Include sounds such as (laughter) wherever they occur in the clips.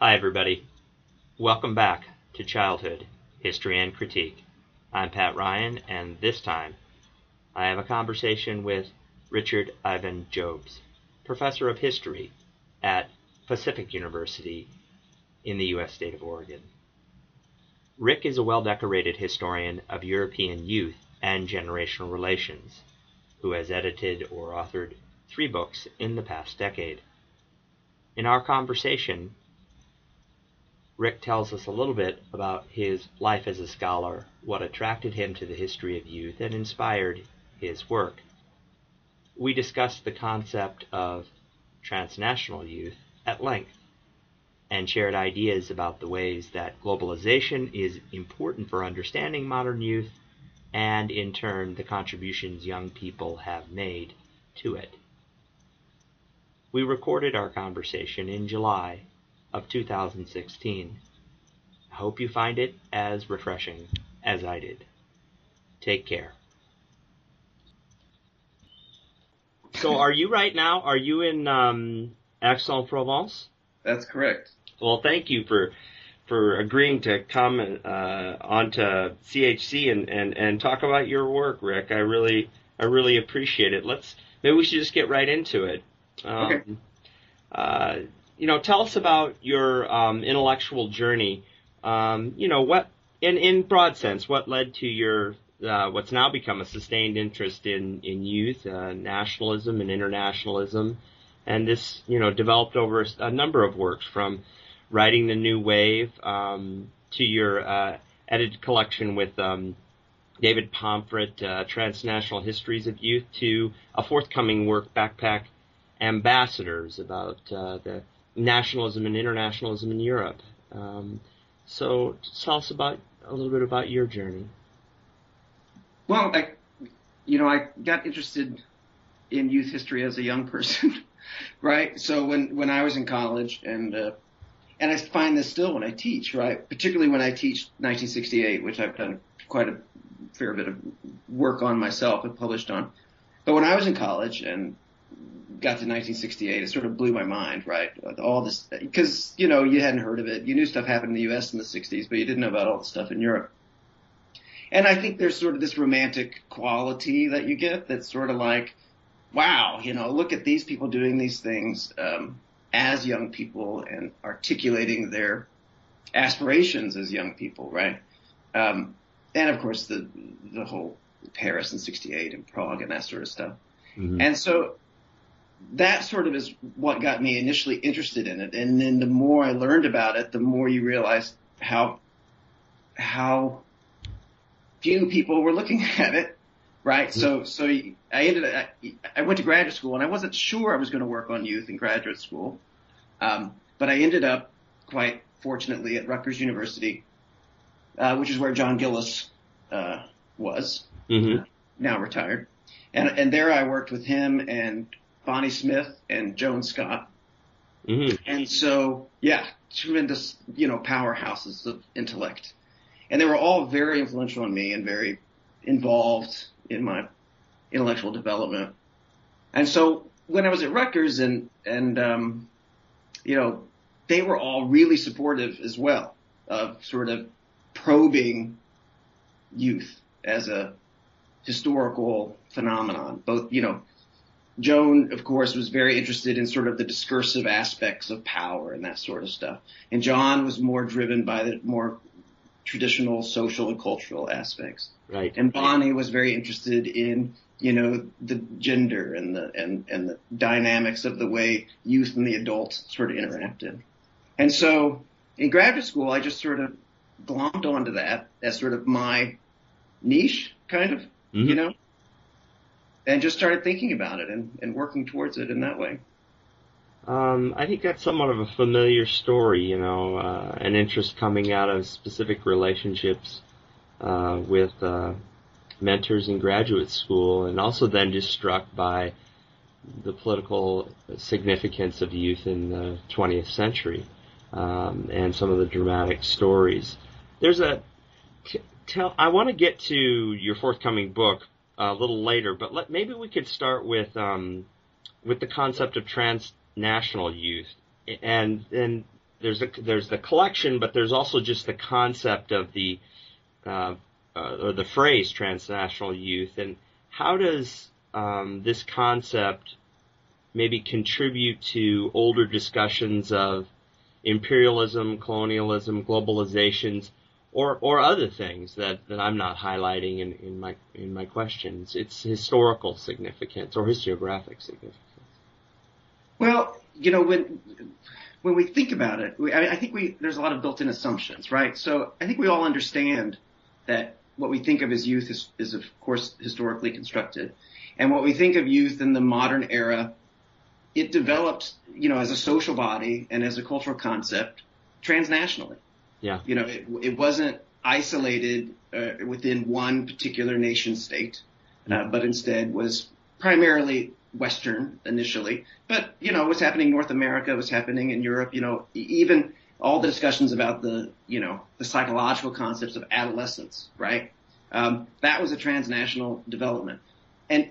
Hi, everybody. Welcome back to Childhood History and Critique. I'm Pat Ryan, and this time I have a conversation with Richard Ivan Jobs, professor of history at Pacific University in the U.S. state of Oregon. Rick is a well decorated historian of European youth and generational relations who has edited or authored three books in the past decade. In our conversation, Rick tells us a little bit about his life as a scholar, what attracted him to the history of youth, and inspired his work. We discussed the concept of transnational youth at length and shared ideas about the ways that globalization is important for understanding modern youth and, in turn, the contributions young people have made to it. We recorded our conversation in July of 2016. I hope you find it as refreshing as I did. Take care. So, are you right now? Are you in um, Aix-en-Provence? That's correct. Well, thank you for for agreeing to come uh, onto CHC and, and, and talk about your work, Rick. I really I really appreciate it. Let's maybe we should just get right into it. Um, okay. Uh, you know, tell us about your um, intellectual journey. Um, you know, what in in broad sense, what led to your uh, what's now become a sustained interest in in youth uh, nationalism and internationalism, and this you know developed over a, number of works from Riding the New Wave um, to your uh, edited collection with um, David Pomfret, uh, Transnational Histories of Youth, to a forthcoming work, Backpack Ambassadors, about uh, the nationalism and internationalism in Europe. Um, so tell us about a little bit about your journey. Well, I, you know, I got interested in youth history as a young person, (laughs) right? So when when I was in college, and uh, and I find this still when I teach, right? Particularly when I teach 1968, which I've done quite a fair bit of work on myself and published on. But when I was in college and got to 1968, it sort of blew my mind, right? All this, because, you know, you hadn't heard of it. You knew stuff happened in the U.S. in the 60s, but you didn't know about all the stuff in Europe. And I think there's sort of this romantic quality that you get that's sort of like, wow, you know, look at these people doing these things, um, as young people and articulating their aspirations as young people, right? Um, and of course the, the whole Paris in 68 and Prague and that sort of stuff. Mm-hmm. And so that sort of is what got me initially interested in it. And then the more I learned about it, the more you realize how, how few people were looking (laughs) at it. Right. Mm-hmm. So, so I ended up, I went to graduate school and I wasn't sure I was going to work on youth in graduate school. Um, but I ended up quite fortunately at Rutgers University, uh, which is where John Gillis, uh, was, mm-hmm. now retired. And, and there I worked with him and Bonnie Smith and Joan Scott. Mm-hmm. And so, yeah, tremendous, you know, powerhouses of intellect. And they were all very influential on me and very involved in my intellectual development. And so when I was at Rutgers and, and, um, you know, they were all really supportive as well of sort of probing youth as a historical phenomenon, both, you know, Joan, of course, was very interested in sort of the discursive aspects of power and that sort of stuff. And John was more driven by the more traditional social and cultural aspects. Right. And Bonnie was very interested in, you know, the gender and the, and, and the dynamics of the way youth and the adults sort of interacted. And so in graduate school, I just sort of glommed onto that as sort of my niche, kind of, mm-hmm. you know? And just started thinking about it and, and working towards it in that way. Um, I think that's somewhat of a familiar story, you know, uh, an interest coming out of specific relationships uh, with uh, mentors in graduate school, and also then just struck by the political significance of youth in the 20th century um, and some of the dramatic stories. There's a t- tell. I want to get to your forthcoming book, a little later, but let, maybe we could start with um, with the concept of transnational youth, and and there's the there's the collection, but there's also just the concept of the uh, uh, or the phrase transnational youth, and how does um, this concept maybe contribute to older discussions of imperialism, colonialism, globalizations, or or other things that, that I'm not highlighting in, in my in my questions. It's historical significance or historiographic significance. Well, you know when when we think about it, we, I, I think we there's a lot of built-in assumptions, right? So I think we all understand that what we think of as youth is, is of course historically constructed, and what we think of youth in the modern era, it developed, you know, as a social body and as a cultural concept transnationally. Yeah. You know, it, it wasn't isolated uh, within one particular nation state, uh, but instead was primarily Western initially. But, you know, what's happening in North America, what's happening in Europe, you know, even all the discussions about the, you know, the psychological concepts of adolescence, right? Um, that was a transnational development. And,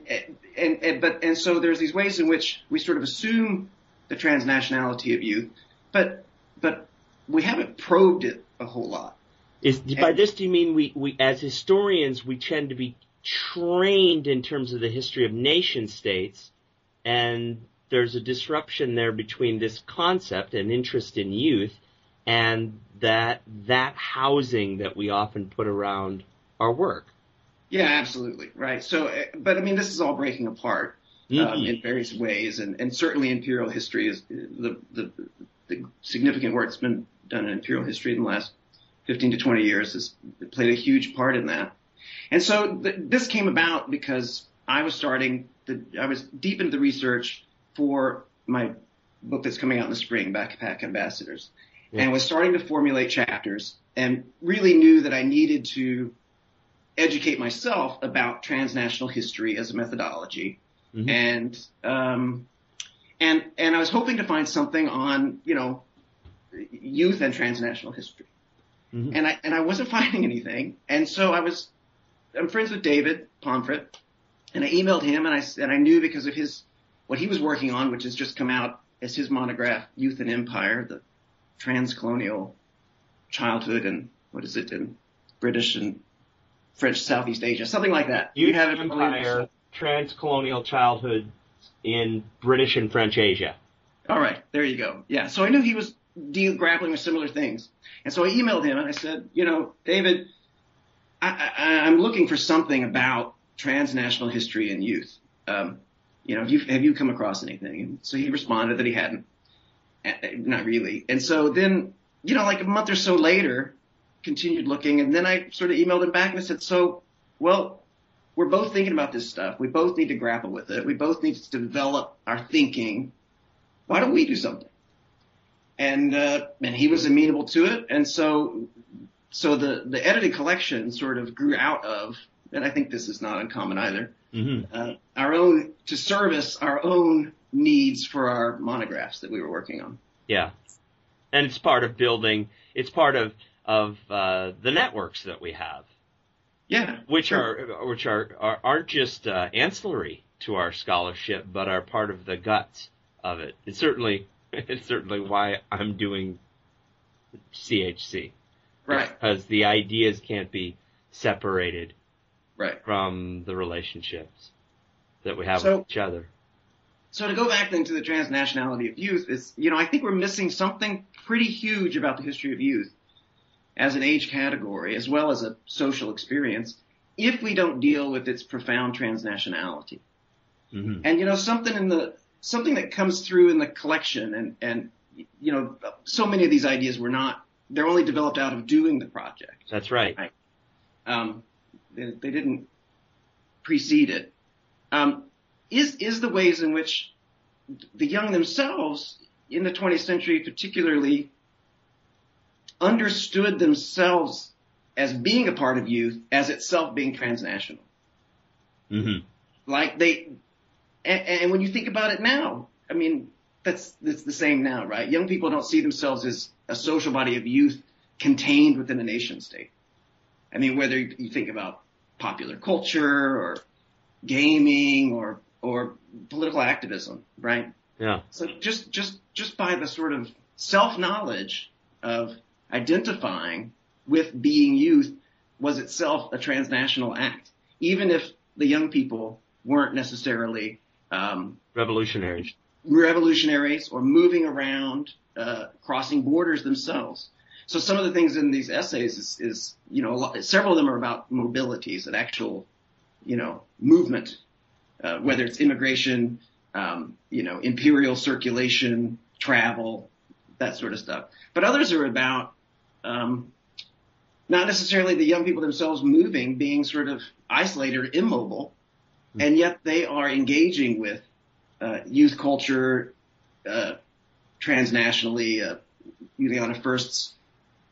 and, and, but, and so there's these ways in which we sort of assume the transnationality of youth, but, but we haven't probed it a whole lot. Is by this do you mean we, we as historians we tend to be trained in terms of the history of nation states and there's a disruption there between this concept and interest in youth and that that housing that we often put around our work. Yeah, absolutely. Right. So, but I mean, this is all breaking apart um, mm-hmm. in various ways, and, and certainly imperial history is the, the, the significant work that's been done in imperial history in the last 15 to 20 years has played a huge part in that. And so th- this came about because I was starting, the, I was deep into the research for my book that's coming out in the spring, Backpack Ambassadors, yeah. and was starting to formulate chapters and really knew that I needed to educate myself about transnational history as a methodology. Mm-hmm. And, um, and, and I was hoping to find something on, you know, youth and transnational history. Mm-hmm. And I, and I wasn't (laughs) finding anything. And so I was, I'm friends with David Pomfret and I emailed him and I, and I knew because of his, what he was working on, which has just come out as his monograph, Youth and Empire, the transcolonial childhood and what is it in British and French Southeast Asia, something like that. Youth you have it Empire, transcolonial childhood in British and French Asia. All right, there you go. Yeah, so I knew he was deal, grappling with similar things. And so I emailed him and I said, you know, David, I, I, I'm looking for something about transnational history and youth. Um, you know, have you, have you come across anything? And so he responded that he hadn't. Not really. And so then, you know, like a month or so later, continued looking, and then I sort of emailed him back and I said, so, well, we're both thinking about this stuff. We both need to grapple with it. We both need to develop our thinking. Why don't we do something? And uh, and he was amenable to it, and so so the the edited collection sort of grew out of, and I think this is not uncommon either, mm-hmm. uh, our own to service our own needs for our monographs that we were working on. Yeah, and it's part of building. It's part of of uh, the networks that we have. Yeah, which sure. are which are, are aren't just uh, ancillary to our scholarship, but are part of the guts of it. It's certainly (laughs) it's certainly why I'm doing CHC. Right. Because the ideas can't be separated right. from the relationships that we have so, with each other. So to go back then to the transnationality of youth is, you know, I think we're missing something pretty huge about the history of youth as an age category as well as a social experience if we don't deal with its profound transnationality. Mm-hmm. And you know, something in the something that comes through in the collection and, and, you know, so many of these ideas were not, they're only developed out of doing the project. That's right. right? Um, they, they, didn't precede it. Um, is, is the ways in which the young themselves in the 20th century particularly understood themselves as being a part of youth as itself being transnational. Mm-hmm. Like they, and, and when you think about it now, I mean, that's, that's the same now, right? Young people don't see themselves as a social body of youth contained within a nation state. I mean, whether you think about popular culture or gaming or, or political activism, right? Yeah. So just, just, just by the sort of self-knowledge of identifying with being youth was itself a transnational act, even if the young people weren't necessarily um, revolutionaries, revolutionaries, or moving around, uh, crossing borders themselves. So some of the things in these essays is, is you know, lot, several of them are about mobilities and actual, you know, movement, uh, whether it's immigration, um, you know, imperial circulation, travel, that sort of stuff. But others are about um, not necessarily the young people themselves moving, being sort of isolated or immobile. And yet they are engaging with uh, youth culture uh, transnationally. Uh, Juliana Fürst's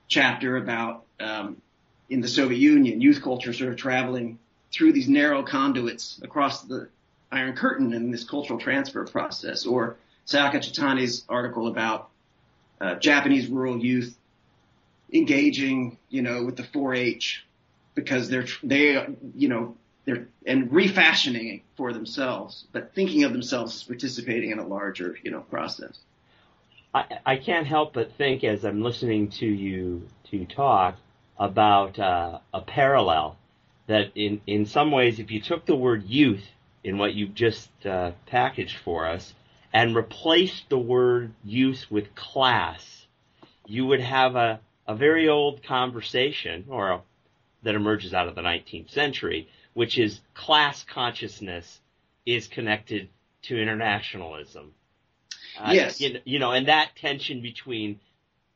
chapter about um, in the Soviet Union, youth culture sort of traveling through these narrow conduits across the Iron Curtain in this cultural transfer process, or Sayaka Chatani's article about uh, Japanese rural youth engaging, you know, with the 4-H because they're they you know they're and refashioning it for themselves, but thinking of themselves as participating in a larger you know process. I, I can't help but think as I'm listening to you to talk about uh, a parallel that in in some ways if you took the word youth in what you've just uh, packaged for us and replaced the word youth with class, you would have a a very old conversation, or a, that emerges out of the 19th century, which is class consciousness is connected to internationalism. Uh, yes. You, you know, and that tension between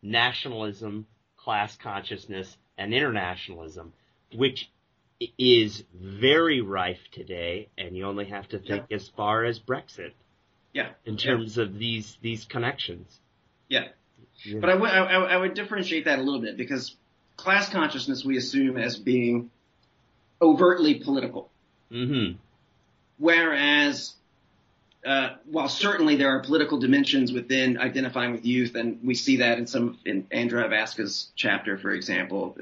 nationalism, class consciousness, and internationalism, which is very rife today, and you only have to think yeah. as far as Brexit. Yeah. In terms yeah. of these these connections. Yeah. Yeah. But I, w- I, I would differentiate that a little bit because class consciousness we assume as being overtly political. Mm-hmm. Whereas, uh, while certainly there are political dimensions within identifying with youth, and we see that in some in Andra Ivasca's chapter, for example,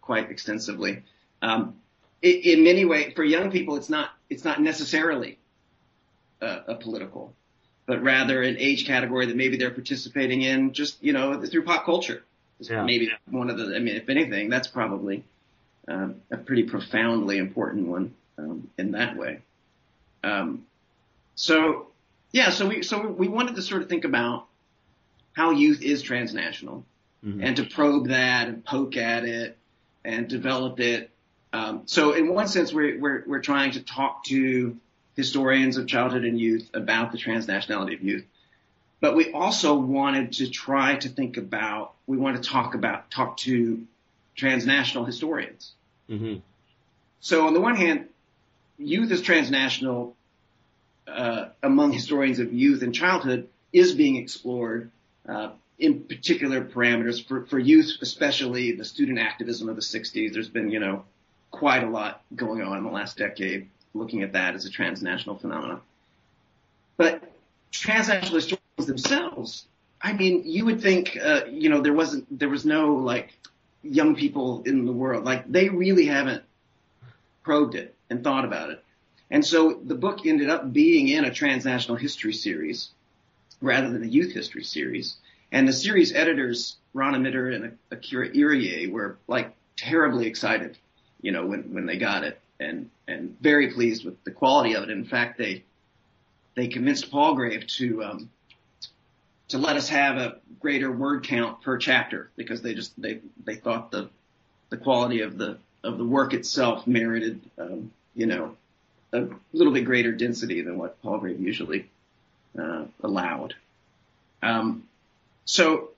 quite extensively. Um, in many ways, for young people, it's not it's not necessarily a, a political but rather an age category that maybe they're participating in just, you know, through pop culture. Yeah. Maybe one of the, I mean, if anything, that's probably um, a pretty profoundly important one um, in that way. Um, so, yeah, so we, so we wanted to sort of think about how youth is transnational mm-hmm. and to probe that and poke at it and develop it. Um, so in one sense, we're, we're, we're trying to talk to historians of childhood and youth about the transnationality of youth. But we also wanted to try to think about, we want to talk about, talk to transnational historians. Mm-hmm. So on the one hand, youth as transnational uh, among historians of youth and childhood is being explored uh, in particular parameters for, for youth, especially the student activism of the 60s. There's been, you know, quite a lot going on in the last decade looking at that as a transnational phenomenon. But transnational historians themselves, I mean, you would think, uh, you know, there wasn't, there was no like young people in the world. Like they really haven't probed it and thought about it. And so the book ended up being in a transnational history series rather than a youth history series. And the series editors, Rana Mitter and Akira Iriye, were like terribly excited, you know, when, when they got it and and very pleased with the quality of it. In fact, they they convinced Palgrave to um, to let us have a greater word count per chapter because they just they they thought the the quality of the of the work itself merited um, you know a little bit greater density than what Palgrave usually uh, allowed. Um, so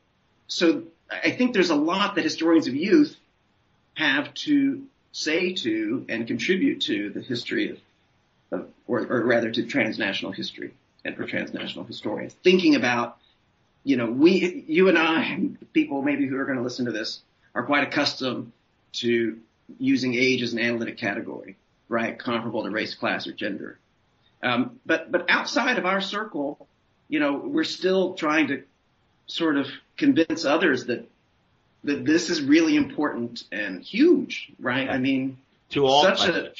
so I think there's a lot that historians of youth have to say to and contribute to the history of, of or, or rather to transnational history and for transnational historians. Thinking about, you know, we, you and I, people maybe who are going to listen to this, are quite accustomed to using age as an analytic category, right? Comparable to race, class, or gender. Um, but but outside of our circle, you know, we're still trying to sort of convince others that that this is really important and huge, right? I mean, to all such a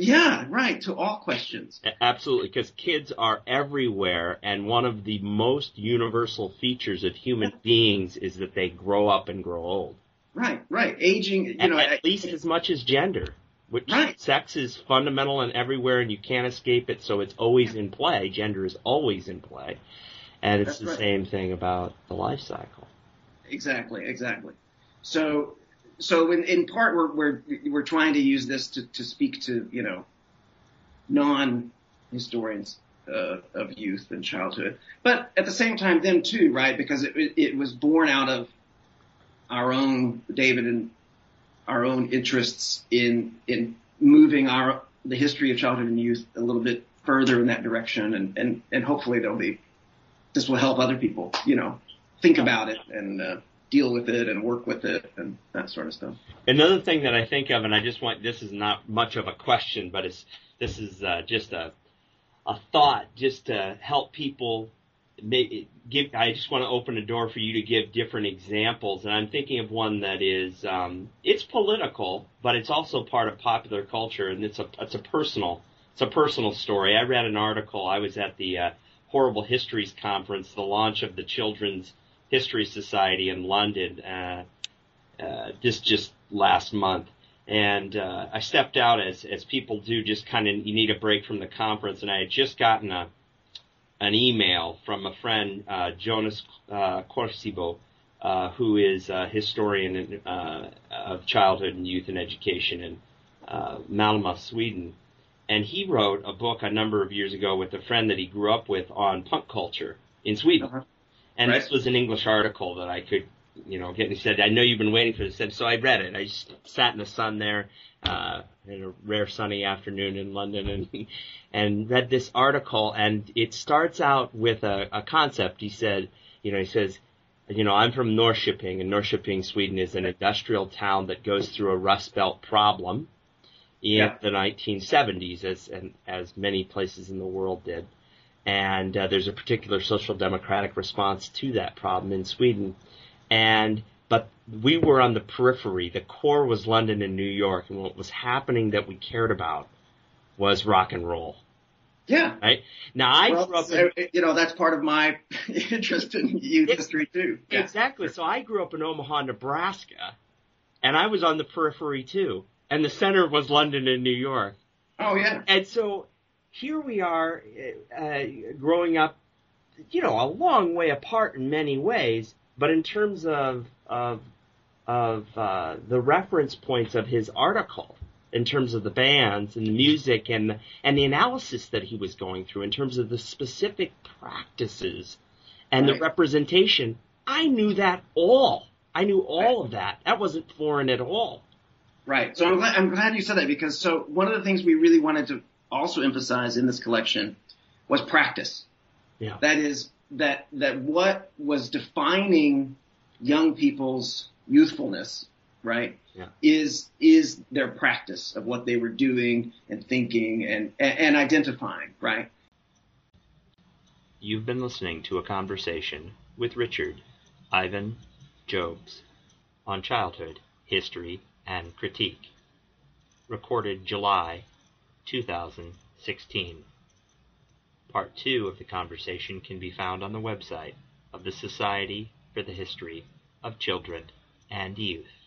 Yeah, right. To all questions. Absolutely, because kids are everywhere, and one of the most universal features of human beings is that they grow up and grow old. Right, right. Aging, you know, at I, least as much as gender. Which Right. sex is fundamental and everywhere, and you can't escape it. So it's always in play. Gender is always in play, and it's That's the right. same thing about the life cycle. Exactly, exactly. So, so in, in part, we're, we're, we're trying to use this to, to speak to, you know, non-historians uh, of youth and childhood. But at the same time, them too, right? Because it, it, it was born out of our own, David and our own interests in, in moving our, the history of childhood and youth a little bit further in that direction. And, and, and hopefully there'll be, this will help other people, you know, think about it and, uh, deal with it and work with it and that sort of stuff. Another thing that I think of, and I just want this is not much of a question, but it's this is uh, just a a thought, just to help people. Give. I just want to open a door for you to give different examples, and I'm thinking of one that is um, it's political, but it's also part of popular culture, and it's a it's a personal it's a personal story. I read an article. I was at the uh, Horrible Histories conference, the launch of the Children's History Society in London. Uh, uh, just just last month, and uh, I stepped out as as people do, just kind of you need a break from the conference, and I had just gotten a an email from a friend, uh, Jonas uh, Qvarsebo, uh, who is a historian in, uh, of childhood and youth and education in uh, Malmö, Sweden. And he wrote a book a number of years ago with a friend that he grew up with on punk culture in Sweden. Uh-huh. And Right. this was an English article that I could, you know, get. And he said, "I know you've been waiting for this." And so I read it. I just sat in the sun there, uh, in a rare sunny afternoon in London, and (laughs) and read this article. And it starts out with a, a concept. He said, you know, he says, you know, I'm from Norrköping, and Norrköping, Sweden, is an industrial town that goes through a Rust Belt problem in Yeah. the 1970s, as and as many places in the world did. And uh, there's a particular social democratic response to that problem in Sweden. And but we were on the periphery. The core was London and New York, and what was happening that we cared about was rock and roll. Yeah. Right now, I well, grew up in you know, that's part of my (laughs) interest in youth history too. Yeah. Exactly. So I grew up in Omaha, Nebraska, and I was on the periphery too. And the center was London and New York. Oh yeah. And so here we are, uh, uh, growing up, you know, a long way apart in many ways, but in terms of of of uh, the reference points of his article, in terms of the bands and the music and and the analysis that he was going through, in terms of the specific practices and the representation, I knew that all. I knew all of that. That wasn't foreign at all. Right. So I'm glad, I'm glad you said that because so one of the things we really wanted to also emphasized in this collection was practice. Yeah. That is that that what was defining young people's youthfulness, right? Yeah. Is is their practice of what they were doing and thinking and and, and identifying, right? You've been listening to a conversation with Richard Ivan Jobs on childhood, history, and critique. Recorded July 2016. Part 2 of the conversation can be found on the website of the Society for the History of Children and Youth.